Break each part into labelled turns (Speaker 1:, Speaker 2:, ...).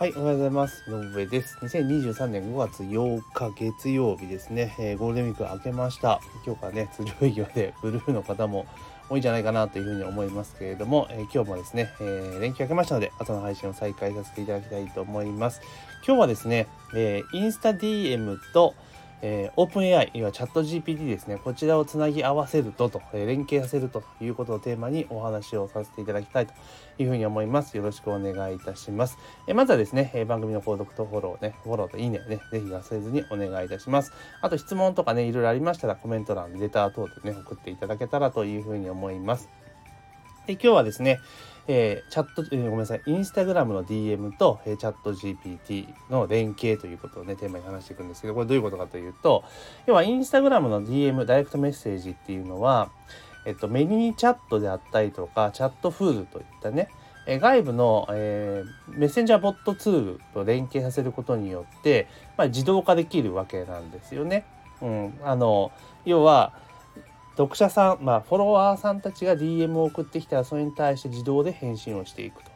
Speaker 1: はい、おはようございます。井上です。2023年5月8日月曜日ですね、えー、ゴールデンウィーク明けました。今日からね、通常営業でブルーの方も多いんじゃないかなというふうに思いますけれども、えー、今日もですね、えー、連休明けましたので、朝の配信を再開させていただきたいと思います。今日はですね、えインスタ DM と、えー、OpenAI、いわチャット GPT ですね、こちらをつなぎ合わせるとと、えー、連携させるということをテーマにお話をさせていただきたいというふうに思います。よろしくお願いいたします。えー、まずはですね、え番組の購読とフォローね、フォローといいねをね、ぜひ忘れずにお願いいたします。あと質問とかね、いろいろありましたらコメント欄、レター等でね、送っていただけたらというふうに思います。で今日はですね、えー、チャット、えー、ごめんなさい、インスタグラムの DM と、えー、チャット GPT の連携ということをね、テーマに話していくんですけど、これどういうことかというと、要はインスタグラムの DM、ダイレクトメッセージっていうのは、えっと、メニーチャットであったりとか、チャットフールといったね、え外部の、えー、メッセンジャーボットツールと連携させることによって、まあ、自動化できるわけなんですよね。うん、あの要は読者さん、まあ、フォロワーさんたちが DM を送ってきたらそれに対して自動で返信をしていくと。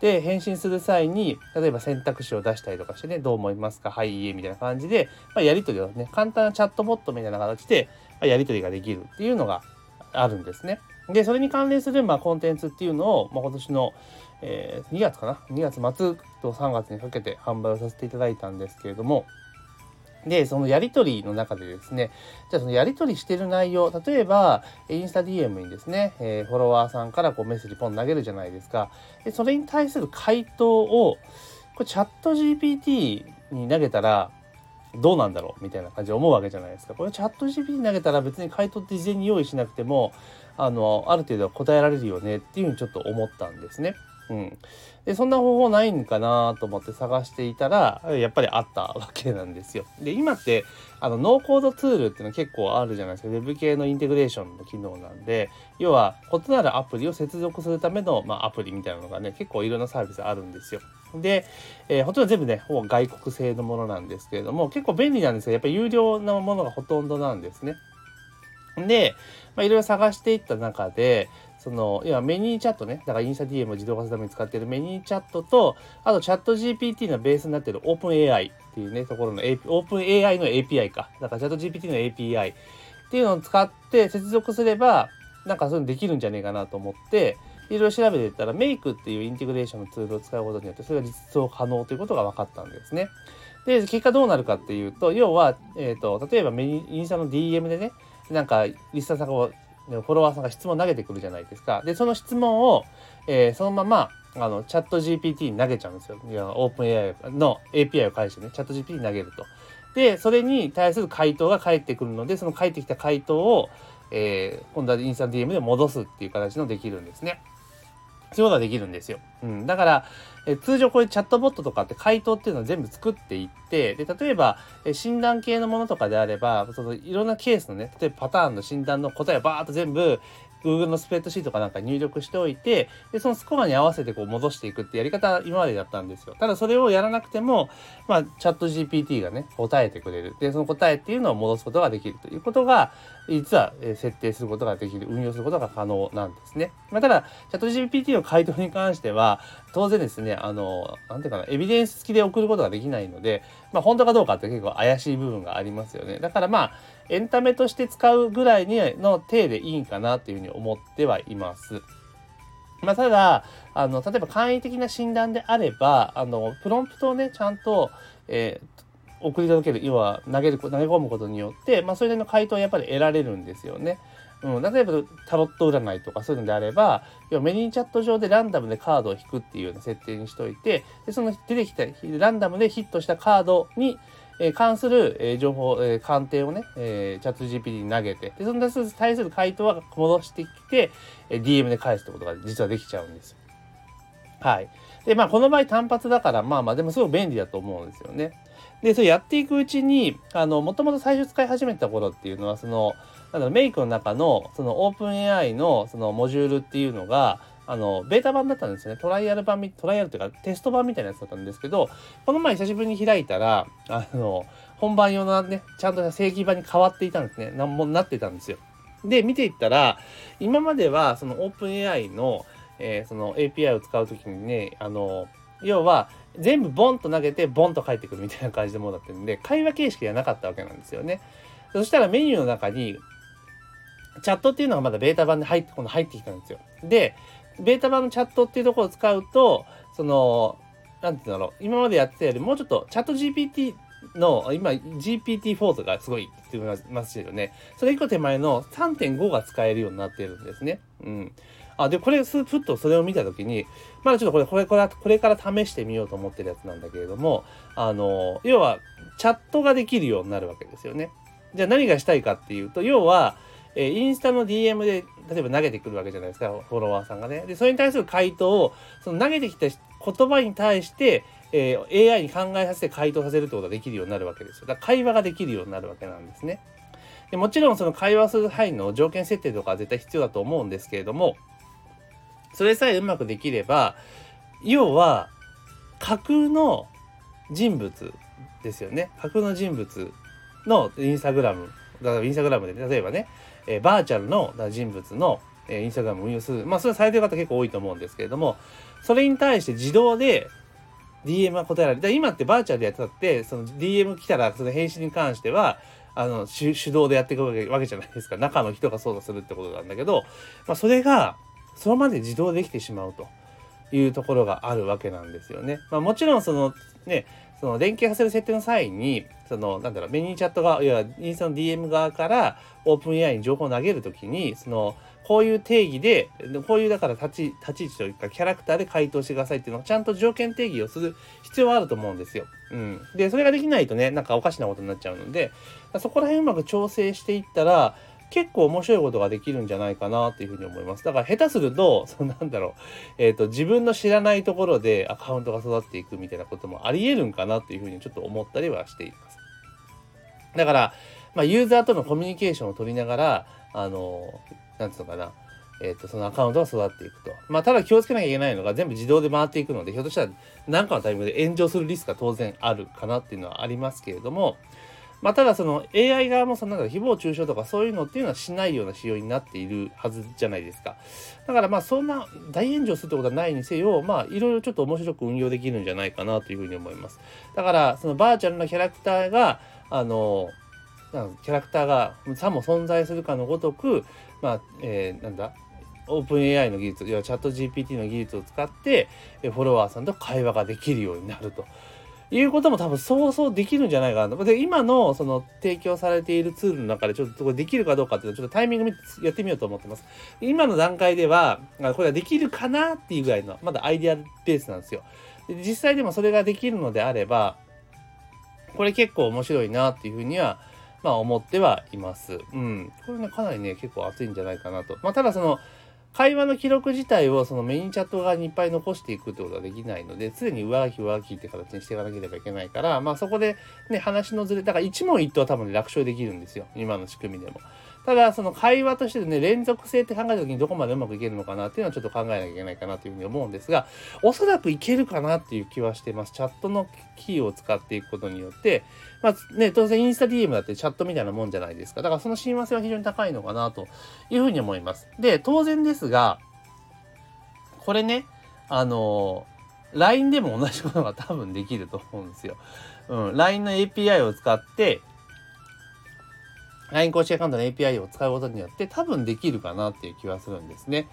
Speaker 1: で返信する際に例えば選択肢を出したりとかしてねどう思いますか？はいいいえみたいな感じで、まあ、やり取りをね簡単なチャットボットみたいな形で、まあ、やり取りができるっていうのがあるんですね。でそれに関連する、まあ、コンテンツっていうのを、まあ、今年の、えー、2月かな？2月末と3月にかけて販売をさせていただいたんですけれどもで、そのやり取りの中でですね、じゃあそのやり取りしてる内容、例えば、インスタ DM にですね、え、フォロワーさんからこうメッセージポン投げるじゃないですか。で、それに対する回答を、これチャット GPT に投げたら、どうなんだろう？みたいな感じで思うわけじゃないですか。これチャット GPT に投げたら別に回答って事前に用意しなくても、あの、ある程度は答えられるよねっていうふうにちょっと思ったんですね。うん、でそんな方法ないんかなと思って探していたらやっぱりあったわけなんですよ。で今ってあのノーコードツールっていうのは結構あるじゃないですか Web 系のインテグレーションの機能なんで要は異なるアプリを接続するための、まあ、アプリみたいなのがね結構いろんなサービスあるんですよ。で、えー、ほとんど全部ねほぼ外国製のものなんですけれども結構便利なんですけどやっぱり有料なものがほとんどなんですね。で、まあ、いろいろ探していった中でその要はメニーチャットねだからインスタ DM を自動化するために使っているメニーチャットとあとチャット GPT のベースになっている OpenAI っていうねところの、AP、OpenAI の API かだからチャット GPT の API っていうのを使って接続すればなんかそういうのできるんじゃねえかなと思っていろいろ調べていったらメイクっていうインテグレーションのツールを使うことによってそれが実装可能ということが分かったんですね。で結果どうなるかっていうと要は、えーと、例えばメニインスタの DM でねなんかリスターさんがフォロワーさんが質問投げてくるじゃないですか。で、その質問を、えー、そのまま、あの、チャット GPT に投げちゃうんですよ。いや、オープン AI の API を返してね、チャット GPT に投げると。で、それに対する回答が返ってくるので、その返ってきた回答を、えー、今度はインスタ DM で戻すっていう形のできるんですね。そういうことができるんですよ。うん。だから、え通常こういうチャットボットとかって回答っていうのを全部作っていって、で、例えば、え診断系のものとかであれば、そのいろんなケースのね、例えばパターンの診断の答えをバーッと全部、Google のスプレッドシートかなんか入力しておいて、で、そのスコアに合わせてこう戻していくってやり方今までだったんですよ。ただそれをやらなくても、まあ、チャット GPT がね、答えてくれる。で、その答えっていうのを戻すことができるということが、実は設定することができる、運用することが可能なんですね。まあ、ただ、チャット GPT の回答に関しては、当然ですね、あの、なんていうかな、エビデンス付きで送ることができないので、まあ、本当かどうかって結構怪しい部分がありますよね。だからまあ、エンタメとして使うぐらいにの体でいいんかなっていうふうに思ってはいます。まあ、ただ、あの、例えば簡易的な診断であれば、あの、プロンプトをね、ちゃんと、えー、送り届ける、要は投げる、投げ込むことによって、まあ、それなりの回答はやっぱり得られるんですよね。うん、例えばタロット占いとかそういうのであれば要はメニューチャット上でランダムでカードを引くっていうような設定にしといてでその出てきたランダムでヒットしたカードにえ関する、え情報、え鑑定をね、えチャット GPT に投げて、で、その対する回答は戻してきて、え DM で返すってことが実はできちゃうんですよ。はい。で、まあ、この場合単発だから、まあまあ、でもすごい便利だと思うんですよね。で、それやっていくうちに、あの、もともと最初使い始めた頃っていうのは、その、なんだろ、メイクの中の、そのオープン AI の、そのモジュールっていうのが、あの、ベータ版だったんですね。トライアル版、トライアルっていうかテスト版みたいなやつだったんですけど、この前久しぶりに開いたら、あの、本番用のね、ちゃんと正規版に変わっていたんですね。なんもなってたんですよ。で、見ていったら、今まではその OpenAI の、えー、その API を使うときにね、あの、要は、全部ボンと投げてボンと返ってくるみたいな感じのものだったんで会話形式ではなかったわけなんですよね。そしたらメニューの中にチャットっていうのがまだベータ版で入ってこの入ってきたんですよ。でベータ版のチャットっていうところを使うとその何て言うんだろう今までやってたよりもうちょっとチャット GPT の今 GPT-4 とかすごいって言いますよね。それ以降手前の3.5が使えるようになってるんですね。うん。あ、で、これ、ふっとそれを見たときに、まだちょっとこれ、これ、これ、これから試してみようと思ってるやつなんだけれども、あの、要は、チャットができるようになるわけですよね。じゃあ何がしたいかっていうと、要は、えー、インスタの DM で、例えば投げてくるわけじゃないですか、フォロワーさんがね。で、それに対する回答を、その投げてきた言葉に対して、えー、AI に考えさせて回答させるってことができるようになるわけですよ。だから会話ができるようになるわけなんですね。でもちろんその会話する範囲の条件設定とかは絶対必要だと思うんですけれども、それさえうまくできれば、要は架空の人物ですよね。架空の人物のインスタグラム、だからインスタグラムで、例えばね、えー、バーチャルの人物の、えー、インスタグラムを運用する。まあ、それされてる方結構多いと思うんですけれども、それに対して自動で DM が答えられる。今ってバーチャルでやってたって、その DM 来たら、その返信に関しては、あの、手動でやっていくわけじゃないですか。中の人が操作するってことなんだけど、まあ、それが、そのまで自動できてしまうというところがあるわけなんですよね。まあ、もちろん、その、ね、その連携させる設定の際に、その、なんだろう、メニューチャットが、いや、インスタの DM 側からオープン AI に情報を投げるときに、その、こういう定義で、こういうだから立ち、立ち位置というかキャラクターで回答してくださいっていうのをちゃんと条件定義をする必要はあると思うんですよ。うん。で、それができないとね、なんかおかしなことになっちゃうので、そこら辺うまく調整していったら、結構面白いことができるんじゃないかなっていうふうに思います。だから下手すると、そのなんだろう、えっ、ー、と、自分の知らないところでアカウントが育っていくみたいなこともあり得るんかなっていうふうにちょっと思ったりはしています。だから、まあ、ユーザーとのコミュニケーションを取りながら、あの、なんつうのかな、えっ、ー、と、そのアカウントが育っていくと。まあ、ただ気をつけなきゃいけないのが全部自動で回っていくので、ひょっとしたら何かのタイミングで炎上するリスクが当然あるかなっていうのはありますけれども、まあ、ただその AI 側もそのなんか誹謗中傷とかそういうのっていうのはしないような仕様になっているはずじゃないですか。だからまあそんな大炎上するってことはないにせよ、まあいろいろちょっと面白く運用できるんじゃないかなというふうに思います。だからそのバーチャルなキャラクターが、あの、キャラクターがさも存在するかのごとく、まあ、えー、なんだ、オープン AI の技術、いやチャット GPT の技術を使って、フォロワーさんと会話ができるようになると。いうことも多分想像できるんじゃないかなと。で、今のその提供されているツールの中でちょっとこれできるかどうかっていうのをちょっとタイミング見てやってみようと思ってます。今の段階では、これができるかなっていうぐらいの、まだアイディアベースなんですよ。で実際でもそれができるのであれば、これ結構面白いなっていうふうには、まあ思ってはいます。うん。これね、かなりね、結構熱いんじゃないかなと。まあただその、会話の記録自体をそのメインチャット側にいっぱい残していくってことはできないので、常に上書き上書きって形にしていかなければいけないから、まあそこでね、話のずれ、だから一問一答は多分、楽勝できるんですよ。今の仕組みでも。ただ、その会話としてね、連続性って考えた時にどこまでうまくいけるのかなっていうのはちょっと考えなきゃいけないかなというふうに思うんですが、おそらくいけるかなっていう気はしてます。チャットのキーを使っていくことによって、まあね、当然インスタ DM だってチャットみたいなもんじゃないですか。だからその親和性は非常に高いのかなというふうに思います。で、当然ですが、これね、あの LINE でも同じことが多分できると思うんですよ。うん、LINE の API を使って、LINE 公式アカウントの API を使うことによって多分できるかなっていう気はするんですね。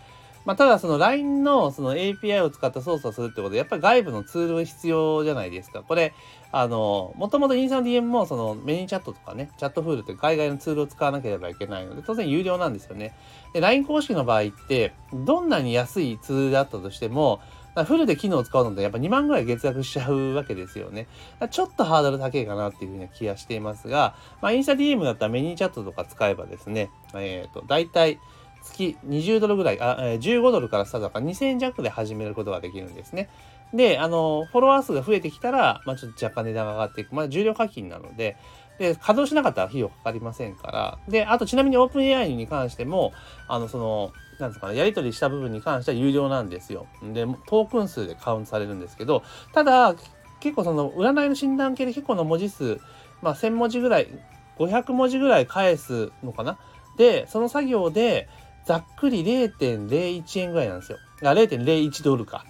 Speaker 1: まあ、ただその LINE のその API を使った操作するってことで、やっぱり外部のツール必要じゃないですか。これ、あの、もともとインスタの DM もそのメニューチャットとかね、チャットフールって海外のツールを使わなければいけないので、当然有料なんですよね。で、LINE 公式の場合って、どんなに安いツールだったとしても、フルで機能を使うのでやっぱ2万ぐらい月額しちゃうわけですよね。ちょっとハードル高いかなっていうふうな気がしていますが、まあ、インスタ DM だったらメニーチャットとか使えばですね、えっ、ー、と、大体、月20ドルぐらい、あ、15ドルからスタートだか2000弱で始めることができるんですね。で、あの、フォロワー数が増えてきたら、まあちょっと若干値段が上がっていく。まあ重量課金なので、で、稼働しなかったら費用かかりませんから。で、あとちなみにオープン AI に関しても、あの、その、なんですかね、やり取りした部分に関しては有料なんですよ。で、トークン数でカウントされるんですけど、ただ、結構その、占いの診断系で結構の文字数、まあ1000文字ぐらい、500文字ぐらい返すのかな？で、その作業で、ざっくり0.01円ぐらいなんですよ。あ、0.01ドルか。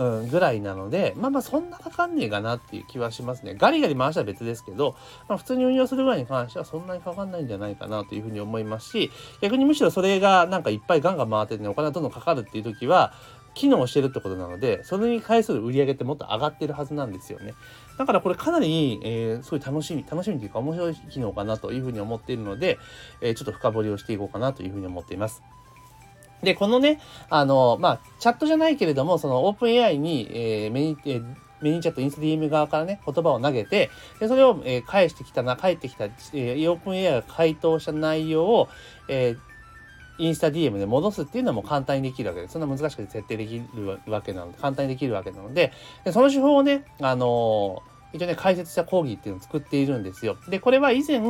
Speaker 1: うん、ぐらいなので、まあまあそんなかかんねえかなっていう気はしますね。ガリガリ回したら別ですけど、まあ、普通に運用するぐらいに関してはそんなにかかんないんじゃないかなというふうに思いますし、逆にむしろそれがなんかいっぱいガンガン回ってて、ね、お金がどんどんかかるっていう時は、機能してるってことなので、それに対する売り上げってもっと上がってるはずなんですよね。だからこれかなり、えー、すごい楽しみ、楽しみというか面白い機能かなというふうに思っているので、えー、ちょっと深掘りをしていこうかなというふうに思っています。で、このね、あの、まあ、チャットじゃないけれども、そのオープン AI に、えー、メニ、えーメニューチャット、インスタ DM 側からね、言葉を投げて、でそれを、えー、返してきたな、返ってきた、えー、オープン AI が回答した内容を、えー、インスタ DM で戻すっていうのも簡単にできるわけです。そんな難しくて設定できるわけなので、簡単にできるわけなので、でその手法をね、あの、一応ね、解説した講義っていうのを作っているんですよ。で、これは以前、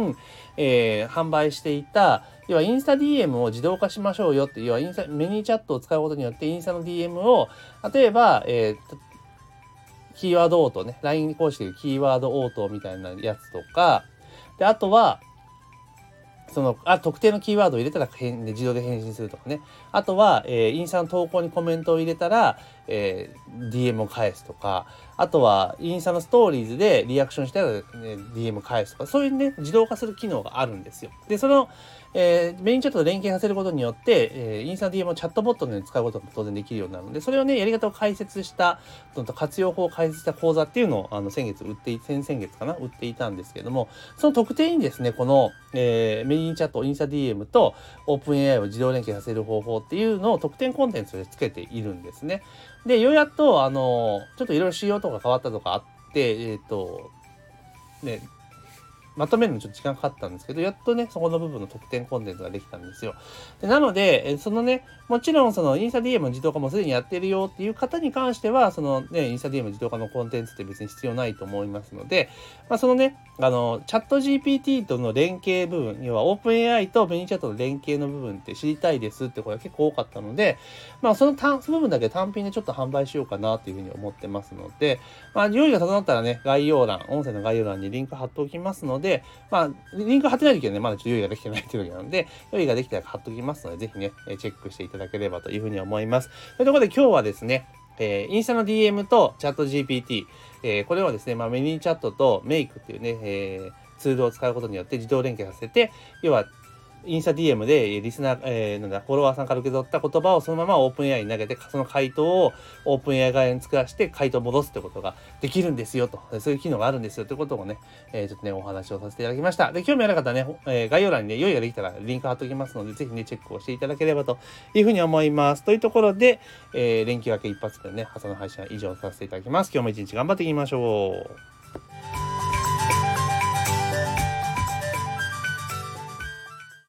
Speaker 1: えー、販売していた、要はインスタ DM を自動化しましょうよって、要はインスタ、メニューチャットを使うことによって、インスタの DM を、例えば、えー、キーワード応答ね、LINE 公式でキーワード応答みたいなやつとか、で、あとは、その、あ、特定のキーワードを入れたら変、自動で返信するとかね。あとは、えー、インスタの投稿にコメントを入れたら、えー、DM を返すとか、あとは、インスタのストーリーズでリアクションしたら、ね、DM 返すとか、そういうね、自動化する機能があるんですよ。で、その、えー、メインチャットと連携させることによって、えー、インスタ DM をチャットボットで使うことも当然できるようになるので、それをね、やり方を解説した、活用法を解説した講座っていうのを、あの、先月売って先々月かな売っていたんですけども、その特定にですね、この、えー、メインチャット、インスタ DM と OpenAI を自動連携させる方法っていうのを特典コンテンツでつけているんですね。で、ようやっと、あの、ちょっといろいろ仕様とか変わったとかあって、えっ、ー、と、ね、まとめるのちょっと時間かかったんですけど、やっとね、そこの部分の特典コンテンツができたんですよ。でなので、そのね、もちろんそのインスタ DM の自動化もすでにやってるよっていう方に関しては、そのね、インスタ DM 自動化のコンテンツって別に必要ないと思いますので、まあ、そのね、あの、チャット GPT との連携部分、要は OpenAI とベニチャットの連携の部分って知りたいですって声が結構多かったので、まあその単、その部分だけ単品でちょっと販売しようかなというふうに思ってますので、まあ用意が整ったらね、概要欄、音声の概要欄にリンク貼っておきますので、でまあ、リンク貼ってない時はね、まだちょっと用意ができてないというわけなので、用意ができたら貼っときますので、ぜひね、チェックしていただければというふうに思います。というところで今日はですね、えー、インスタの DM とチャット GPT、えー、これをですね、まあ、メニーチャットとメイクっていうね、えー、ツールを使うことによって自動連携させて、要はインスタ DM でリスナー、えー、なんだ、フォロワーさんから受け取った言葉をそのままオープン AI に投げて、その回答をオープン AI 側に作らせて回答を戻すってことができるんですよと。そういう機能があるんですよってことをね、えー、ちょっとね、お話をさせていただきました。で、興味ある方はね、えー、概要欄にね、用意ができたらリンク貼っておきますので、ぜひね、チェックをしていただければというふうに思います。というところで、えー、連休明け一発目のね、朝の配信は以上させていただきます。今日も一日頑張っていきましょう。